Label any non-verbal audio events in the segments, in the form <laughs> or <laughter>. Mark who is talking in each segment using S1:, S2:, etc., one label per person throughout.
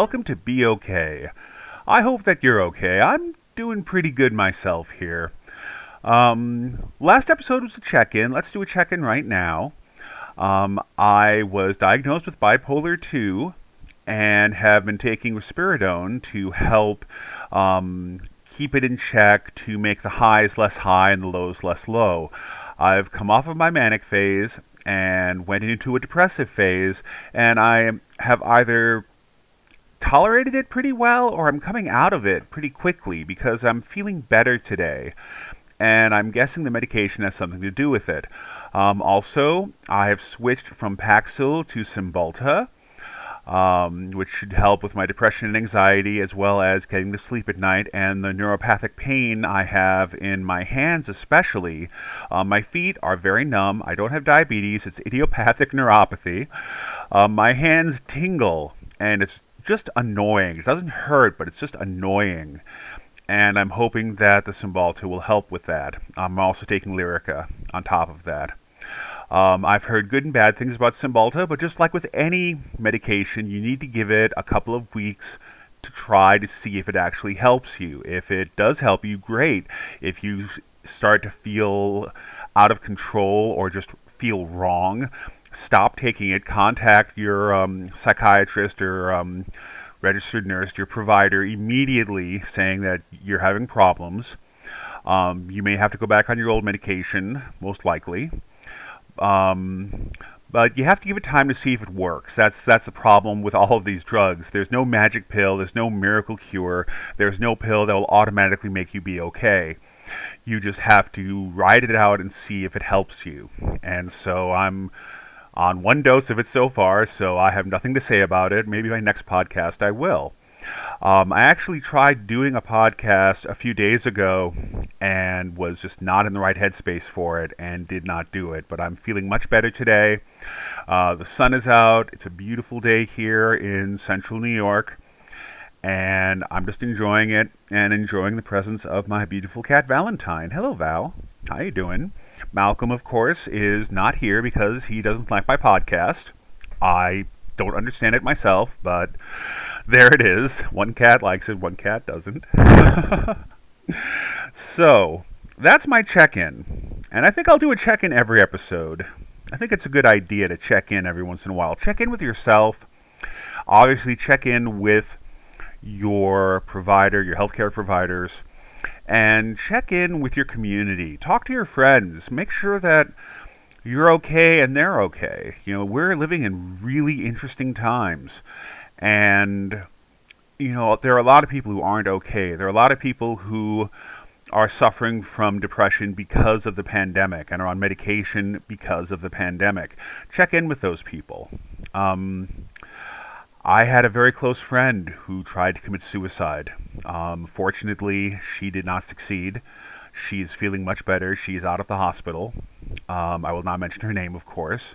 S1: welcome to Be Okay. I hope that you're okay. I'm doing pretty good myself here. Um, last episode was a check in. Let's do a check in right now. Um, I was diagnosed with bipolar 2 and have been taking risperidone to help um, keep it in check, to make the highs less high and the lows less low. I've come off of my manic phase and went into a depressive phase, and I have either tolerated it pretty well or I'm coming out of it pretty quickly because I'm feeling better today. And I'm guessing the medication has something to do with it. Um, also, I have switched from Paxil to Cymbalta, um, which should help with my depression and anxiety as well as getting to sleep at night and the neuropathic pain I have in my hands, especially. Um, my feet are very numb. I don't have diabetes, it's idiopathic neuropathy. Um, my hands tingle, and it's just annoying. It doesn't hurt, but it's just annoying. And I'm hoping that the Cymbalta will help with that. I'm also taking Lyrica on top of that. Um, I've heard good and bad things about Cymbalta, but just like with any medication, you need to give it a couple of weeks to try to see if it actually helps you. If it does help you, great. If you start to feel out of control or just feel wrong, stop taking it. Contact your um, psychiatrist or um, registered nurse, your provider, immediately saying that you're having problems. Um, you may have to go back on your old medication, most likely. Um, but you have to give it time to see if it works. That's that's the problem with all of these drugs. There's no magic pill. There's no miracle cure. There's no pill that will automatically make you be okay. You just have to ride it out and see if it helps you. And so I'm on one dose of it so far, so I have nothing to say about it. Maybe my next podcast I will. Um, I actually tried doing a podcast a few days ago and was just not in the right headspace for it and did not do it. But I'm feeling much better today. Uh, the sun is out. It's a beautiful day here in central New York. And I'm just enjoying it and enjoying the presence of my beautiful cat Valentine. Hello, Val. How you doing? Malcolm, of course, is not here because he doesn't like my podcast. I don't understand it myself, but there it is. One cat likes it, one cat doesn't. <laughs> so, that's my check in. And I think I'll do a check in every episode. I think it's a good idea to check in every once in a while. Check in with yourself. Obviously, check in with your provider, your healthcare providers, and check in with your community. Talk to your friends. Make sure that you're okay and they're okay. You know, we're living in really interesting times. And, you know, there are a lot of people who aren't okay. There are a lot of people who are suffering from depression because of the pandemic and are on medication because of the pandemic. Check in with those people. Um, I had a very close friend who tried to commit suicide. Um, fortunately, she did not succeed. She is feeling much better. She's out of the hospital. Um, I will not mention her name, of course,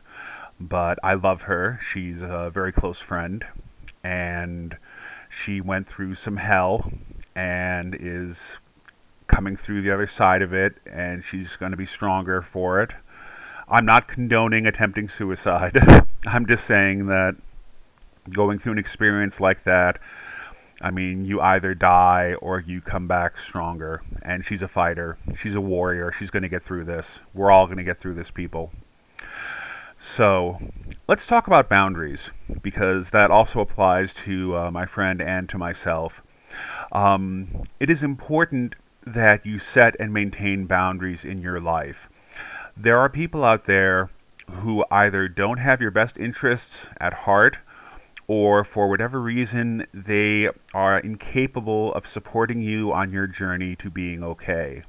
S1: but I love her. She's a very close friend, and she went through some hell and is coming through the other side of it, and she's going to be stronger for it. I'm not condoning attempting suicide. <laughs> I'm just saying that going through an experience like that, I mean, you either die or you come back stronger. And she's a fighter. She's a warrior. She's going to get through this. We're all going to get through this, people. So, let's talk about boundaries because that also applies to uh, my friend and to myself. Um, it is important that you set and maintain boundaries in your life. There are people out there who either don't have your best interests at heart or for whatever reason they are incapable of supporting you on your journey to being okay.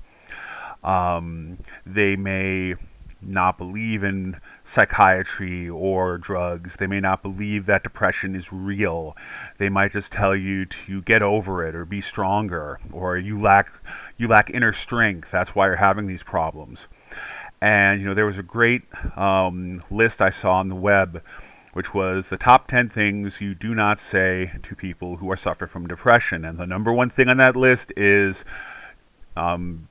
S1: Um, they may not believe in psychiatry or drugs. They may not believe that depression is real. They might just tell you to get over it or be stronger or you lack you lack inner strength. That's why you're having these problems. And you know there was a great um, list I saw on the web, which was the top 10 things you do not say to people who are suffering from depression. And the number one thing on that list is um,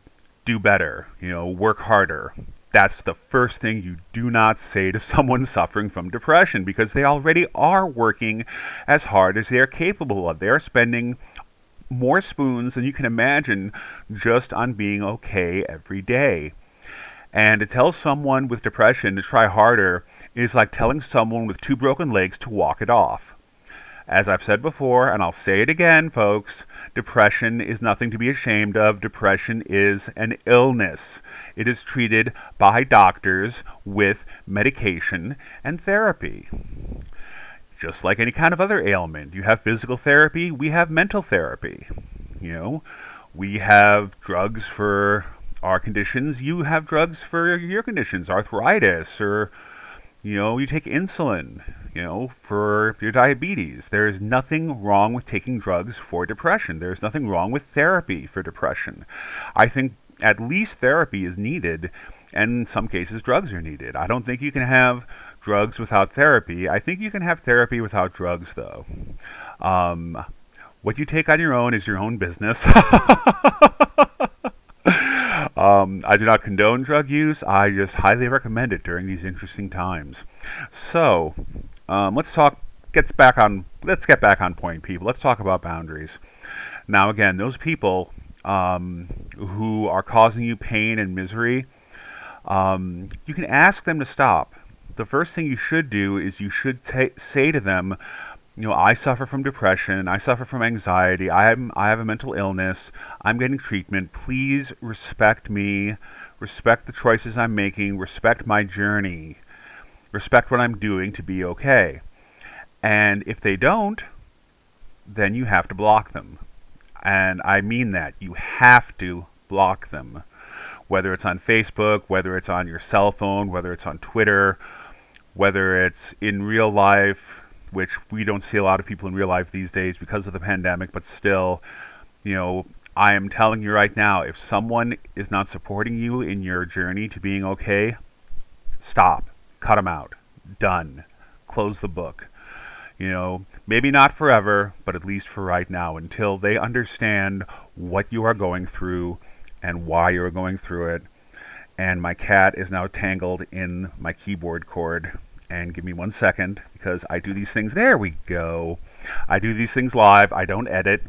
S1: do better, you know, work harder. That's the first thing you do not say to <laughs> someone suffering from depression because they already are working as hard as they are capable of. They're spending more spoons than you can imagine just on being okay every day. And to tell someone with depression to try harder is like telling someone with two broken legs to walk it off. As I've said before, and I'll say it again, folks, depression is nothing to be ashamed of. Depression is an illness. It is treated by doctors with medication and therapy. Just like any kind of other ailment. You have physical therapy, we have mental therapy. You know, we have drugs for our conditions, you have drugs for your conditions, arthritis, or, you know, you take insulin you know, for your diabetes. There's nothing wrong with taking drugs for depression. There's nothing wrong with therapy for depression. I think at least therapy is needed, and in some cases, drugs are needed. I don't think you can have drugs without therapy. I think you can have therapy without drugs, though. Um, what you take on your own is your own business. <laughs> Um, I do not condone drug use. I just highly recommend it during these interesting times. So, um, let's talk. Gets back on. Let's get back on point, people. Let's talk about boundaries. Now, again, those people um, who are causing you pain and misery, um, you can ask them to stop. The first thing you should do is you should ta- say to them, you know, I suffer from depression, I suffer from anxiety, I am I have a mental illness, I'm getting treatment. Please respect me, respect the choices I'm making, respect my journey respect what I'm doing to be okay. And if they don't, then you have to block them. And I mean that. You have to block them. Whether it's on Facebook, whether it's on your cell phone, whether it's on Twitter, whether it's in real life, which we don't see a lot of people in real life these days because of the pandemic, but still, you know, I am telling you right now if someone is not supporting you in your journey to being okay, stop cut them out. Done. Close the book. You know, maybe not forever, but at least for right now, until they understand what you are going through and why you are going through it. And my cat is now tangled in my keyboard cord. And give me one second because I do these things. There we go. I do these things live. I don't edit.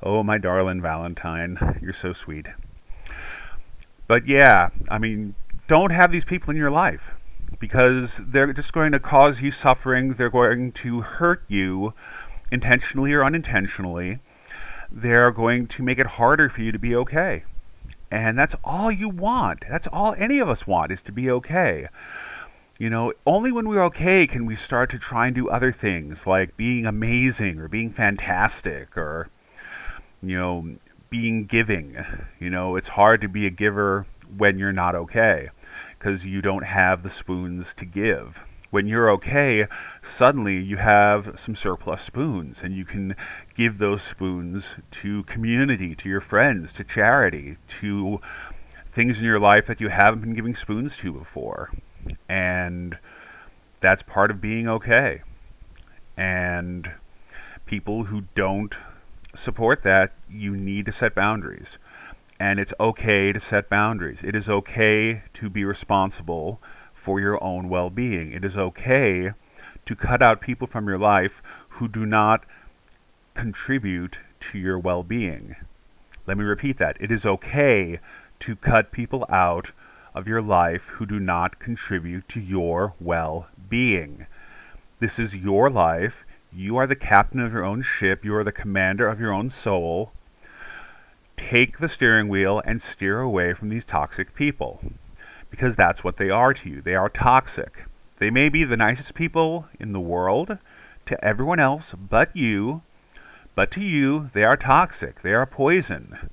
S1: Oh, my darling Valentine. You're so sweet. But yeah, I mean, don't have these people in your life because they're just going to cause you suffering. They're going to hurt you intentionally or unintentionally. They're going to make it harder for you to be okay. And that's all you want. That's all any of us want is to be okay. You know, only when we're okay can we start to try and do other things like being amazing or being fantastic or, you know, being giving. You know, it's hard to be a giver when you're not okay because you don't have the spoons to give. When you're okay, suddenly you have some surplus spoons, and you can give those spoons to community, to your friends, to charity, to things in your life that you haven't been giving spoons to before. And that's part of being okay. And people who don't support that, you need to set boundaries and it's okay to set boundaries. It is okay to be responsible for your own well being. It is okay to cut out people from your life who do not contribute to your well being. Let me repeat that. It is okay to cut people out of your life who do not contribute to your well being. This is your life. You are the captain of your own ship. You are the commander of your own soul take the steering wheel and steer away from these toxic people. Because that's what they are to you. They are toxic. They may be the nicest people in the world to everyone else but you, but to you, they are toxic. They are poison.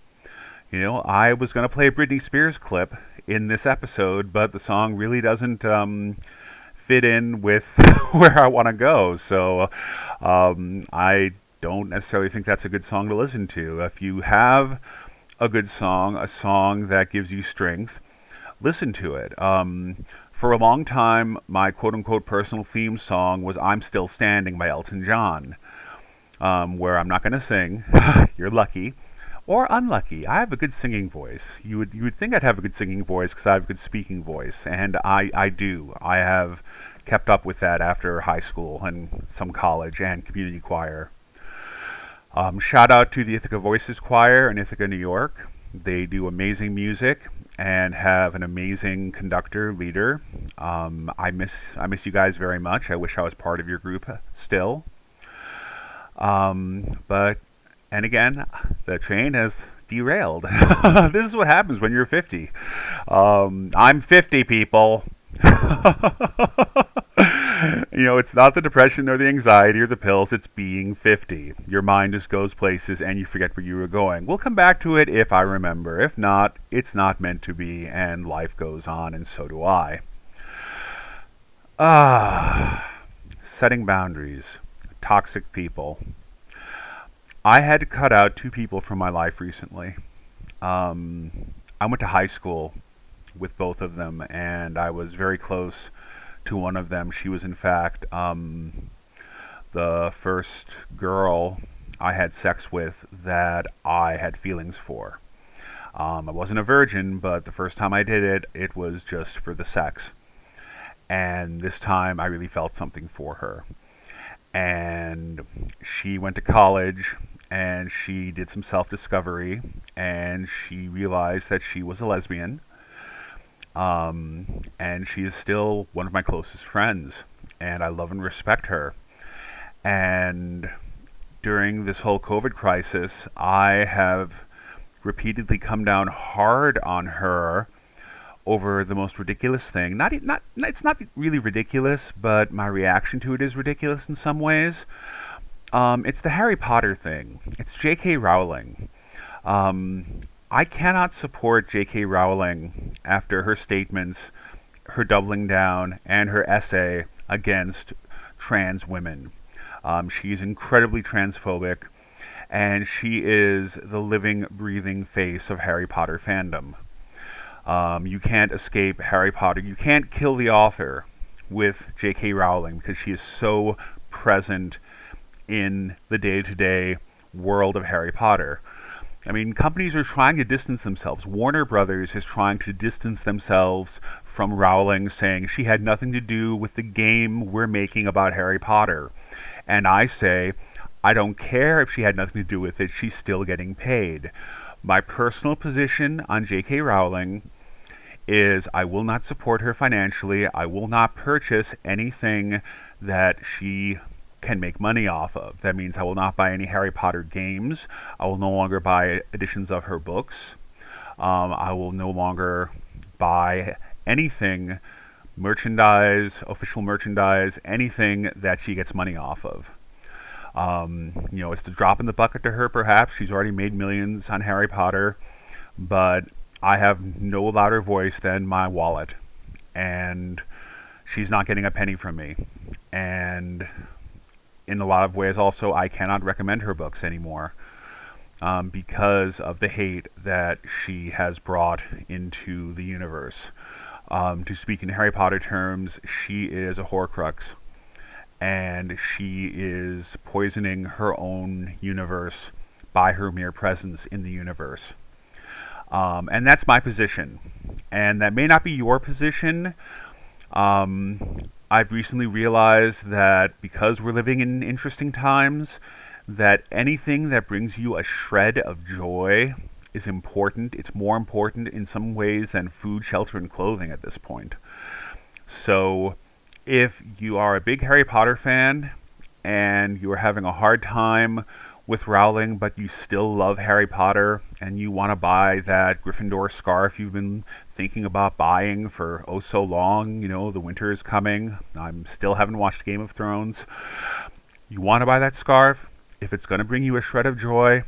S1: You know, I was going to play a Britney Spears clip in this episode, but the song really doesn't um, fit in with <laughs> where I want to go. So um, I don't necessarily think that's a good song to listen to. If you have a good song, a song that gives you strength, listen to it. Um, for a long time, my quote unquote personal theme song was I'm Still Standing by Elton John, um, where I'm not going to sing, <laughs> you're lucky, or unlucky. I have a good singing voice. You would you would think I'd have a good singing voice because I have a good speaking voice, and I I do. I have kept up with that after high school and some college and community choir. Um, shout out to the Ithaca Voices Choir in Ithaca, New York. They do amazing music and have an amazing conductor leader. Um, I miss I miss you guys very much. I wish I was part of your group still. Um, but and again, the train has derailed. <laughs> this is what happens when you're 50. Um, I'm 50, people. <laughs> you know, it's not the depression or the anxiety or the pills, it's being 50. Your mind just goes places and you forget where you were going. We'll come back to it if I remember. If not, it's not meant to be, and life goes on, and so do I. Ah, setting boundaries, toxic people. I had to cut out two people from my life recently. Um, I went to high school with both of them, and I was very close to one of them. She was, in fact, um, the first girl I had sex with that I had feelings for. Um, I wasn't a virgin, but the first time I did it, it was just for the sex. And this time I really felt something for her. And she went to college and she did some self discovery and she realized that she was a lesbian um, and she is still one of my closest friends, and I love and respect her. And during this whole COVID crisis, I have repeatedly come down hard on her over the most ridiculous thing. Not, not, it's not really ridiculous, but my reaction to it is ridiculous in some ways. Um, it's the Harry Potter thing. It's J.K. Rowling. Um, I cannot support J.K. Rowling after her statements, her doubling down, and her essay against trans women. Um, she's incredibly transphobic, and she is the living, breathing face of Harry Potter fandom. Um, you can't escape Harry Potter. You can't kill the author with J.K. Rowling because she is so present in the day to day world of Harry Potter. I mean, companies are trying to distance themselves. Warner Brothers is trying to distance themselves from Rowling, saying she had nothing to do with the game we're making about Harry Potter. And I say, I don't care if she had nothing to do with it, she's still getting paid. My personal position on J.K. Rowling is I will not support her financially. I will not purchase anything that she can make money off of. That means I will not buy any Harry Potter games. I will no longer buy editions of her books. Um, I will no longer buy anything, merchandise, official merchandise, anything that she gets money off of. Um, you know, it's the drop in the bucket to her, perhaps. She's already made millions on Harry Potter, but I have no louder voice than my wallet. And she's not getting a penny from me. And in a lot of ways, also, I cannot recommend her books anymore um, because of the hate that she has brought into the universe. Um, to speak in Harry Potter terms, she is a Horcrux, and she is poisoning her own universe by her mere presence in the universe. Um, and that's my position. And that may not be your position. Um, I've recently realized that because we're living in interesting times, that anything that brings you a shred of joy is important. It's more important in some ways than food, shelter, and clothing at this point. So, if you are a big Harry Potter fan and you are having a hard time with Rowling, but you still love Harry Potter and you want to buy that Gryffindor scarf you've been thinking about buying for oh so long, you know, the winter is coming. I'm still haven't watched Game of Thrones. You want to buy that scarf? If it's going to bring you a shred of joy,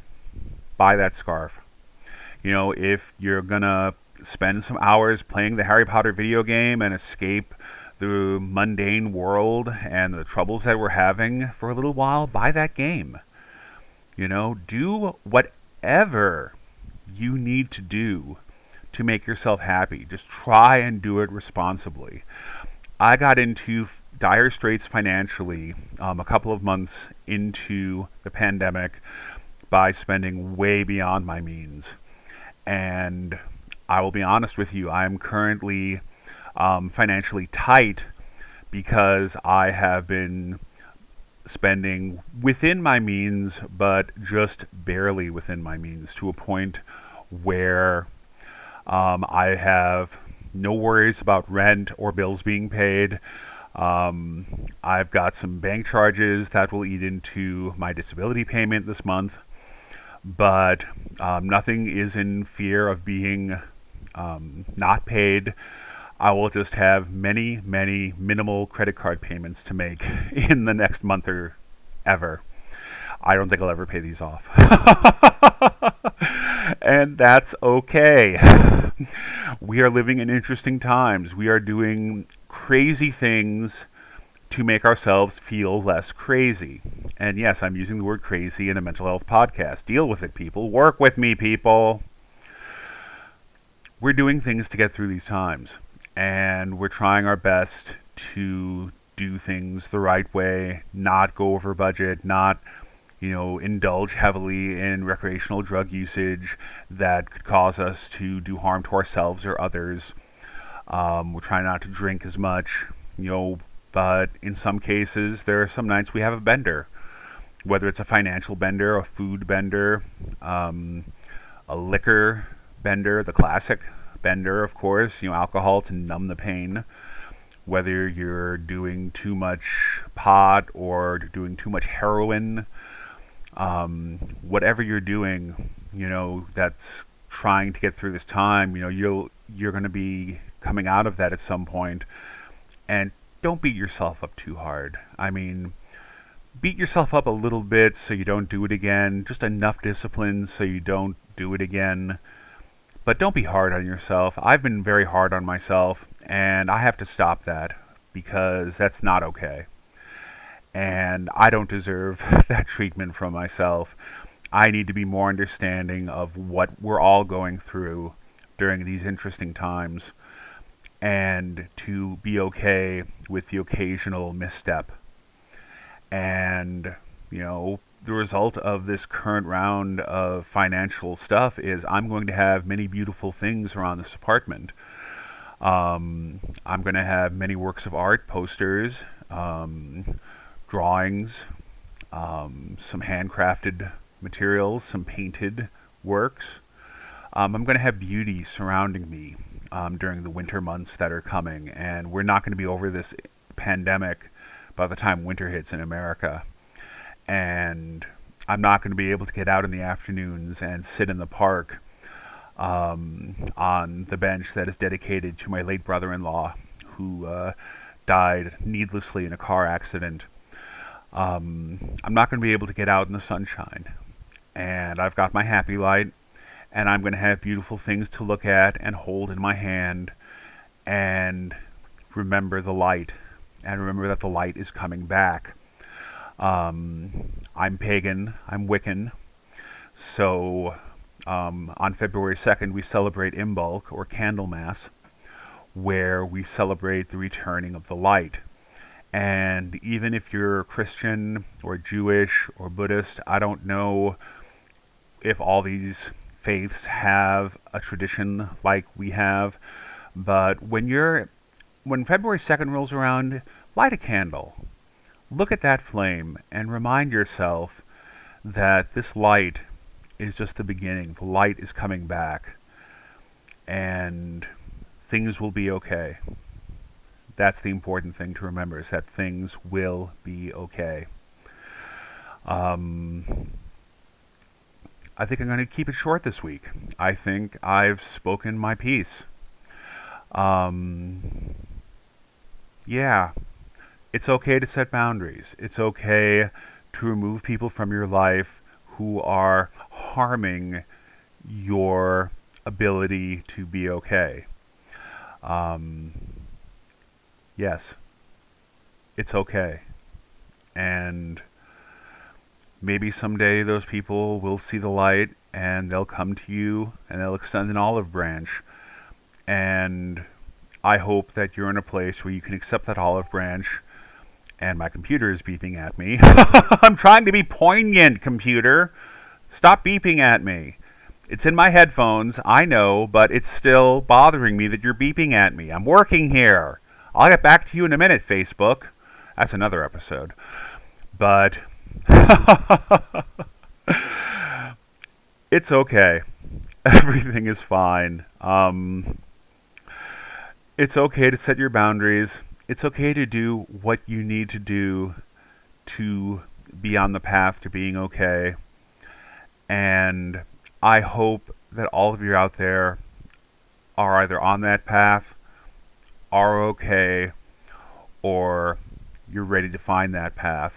S1: buy that scarf. You know, if you're going to spend some hours playing the Harry Potter video game and escape the mundane world and the troubles that we're having for a little while, buy that game. You know, do whatever you need to do to make yourself happy. Just try and do it responsibly. I got into dire straits financially um, a couple of months into the pandemic by spending way beyond my means. And I will be honest with you, I am currently um, financially tight because I have been spending within my means, but just barely within my means to a point where um, I have no worries about rent or bills being paid. Um, I've got some bank charges that will eat into my disability payment this month, but um, nothing is in fear of being um, not paid. I will just have many, many minimal credit card payments to make <laughs> in the next month or ever. I don't think I'll ever pay these off. <laughs> and that's okay. <laughs> we are living in interesting times. We are doing crazy things to make ourselves feel less crazy. And yes, I'm using the word crazy in a mental health podcast. Deal with it, people. Work with me, people. We're doing things to get through these times, and we're trying our best to do things the right way, not go over budget, not you know, indulge heavily in recreational drug usage that could cause us to do harm to ourselves or others. Um, we're trying not to drink as much, you know, but in some cases, there are some nights we have a bender, whether it's a financial bender, a food bender, um, a liquor bender, the classic bender, of course, you know, alcohol to numb the pain. Whether you're doing too much pot or doing too much heroin, um, whatever you're doing, you know, that's trying to get through this time, you know, you'll you're going to be coming out of that at some point, and don't beat yourself up too hard. I mean, beat yourself up a little bit so you don't do it again. Just enough discipline so you don't do it again. But don't be hard on yourself. I've been very hard on myself, and I have to stop that because that's not okay and I don't deserve <laughs> that treatment from myself. I need to be more understanding of what we're all going through during these interesting times and to be okay with the occasional misstep. And, you know, result of this current round of financial stuff is I'm going to have many beautiful things around this apartment. Um, I'm going to have many works of art, posters, um, drawings, um, some handcrafted materials, some painted works. Um, I'm going to have beauty surrounding me um, during the winter months that are coming, and we're not going to be over this pandemic by the time winter hits in America. And I'm not going to be able to get out in the afternoons and sit in the park um, on the bench that is dedicated to my late brother in law, who uh, died needlessly in a car accident um, I'm not going to be able to get out in the sunshine. And I've got my happy light, and I'm going to have beautiful things to look at and hold in my hand and remember the light and remember that the light is coming back. Um, I'm pagan, I'm Wiccan, so um, on February 2nd we celebrate Imbolc or Candlemas, where we celebrate the returning of the light. And even if you're Christian or Jewish or Buddhist, I don't know if all these faiths have a tradition like we have. But when you're when February 2nd rolls around, light a candle. Look at that flame and remind yourself that this light is just the beginning. The light is coming back. And things will be okay. That's the important thing to remember is that things will be okay. Um, I think I'm going to keep it short this week. I think I've spoken my piece. Um, yeah, it's okay to set boundaries. It's okay to remove people from your life who are harming your ability to be okay. Um, yes, it's okay. And maybe someday those people will see the light and they'll come to you and they'll extend an olive branch. And I hope that you're in a place where you can accept that olive branch. And my computer is beeping at me. <laughs> I'm trying to be poignant, computer. Stop beeping at me. It's in my headphones, I know, but it's still bothering me that you're beeping at me. I'm working here. I'll get back to you in a minute, Facebook. That's another episode. But <laughs> it's okay. <laughs> Everything is fine. Um, it's okay to set your boundaries. It's okay to do what you need to do to be on the path to being okay. And I hope that all of you out there are either on that path, are okay, or you're ready to find that path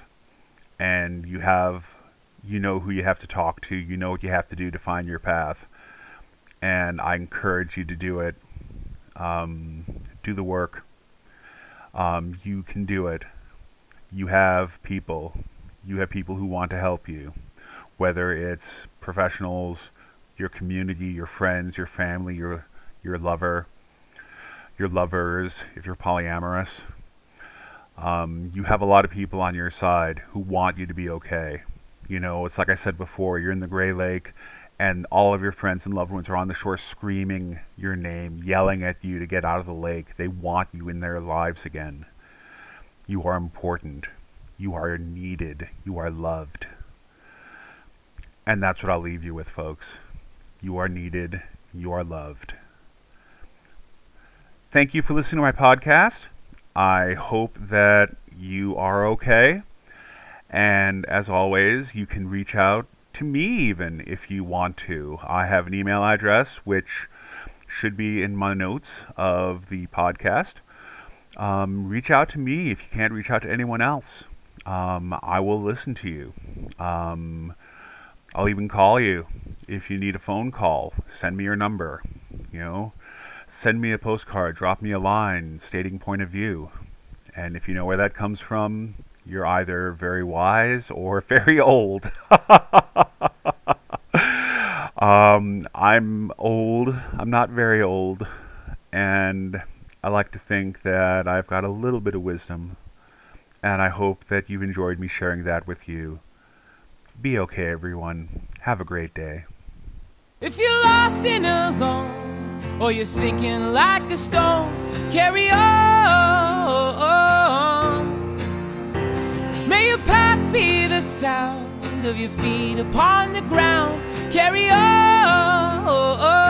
S1: and you have you know who you have to talk to, you know what you have to do to find your path. And I encourage you to do it. Um, do the work. Um, you can do it. You have people. You have people who want to help you, whether it's professionals, your community, your friends, your family, your your lover, your lovers, if you're polyamorous. Um, you have a lot of people on your side who want you to be okay. You know, it's like I said before, you're in the Gray Lake and all of your friends and loved ones are on the shore screaming your name, yelling at you to get out of the lake. They want you in their lives again. You are important. You are needed. You are loved. And that's what I'll leave you with, folks. You are needed. You are loved. Thank you for listening to my podcast. I hope that you are okay. And as always, you can reach out to me even if you want to. I have an email address which should be in my notes of the podcast. Um, reach out to me if you can't reach out to anyone else. Um, I will listen to you. Um, I'll even call you if you need a phone call. Send me your number. You know, send me a postcard, drop me a line stating point of view. And if you know where that comes from, you're either very wise or <laughs> very old. um, I'm old. I'm not very old. And I like to think that I've got a little bit of wisdom. And I hope that you've enjoyed me sharing that with you. Be okay, everyone. Have a great day.
S2: If you're lost and alone, or you're sinking like a stone, carry on. Be the sound of your feet upon the ground. Carry on.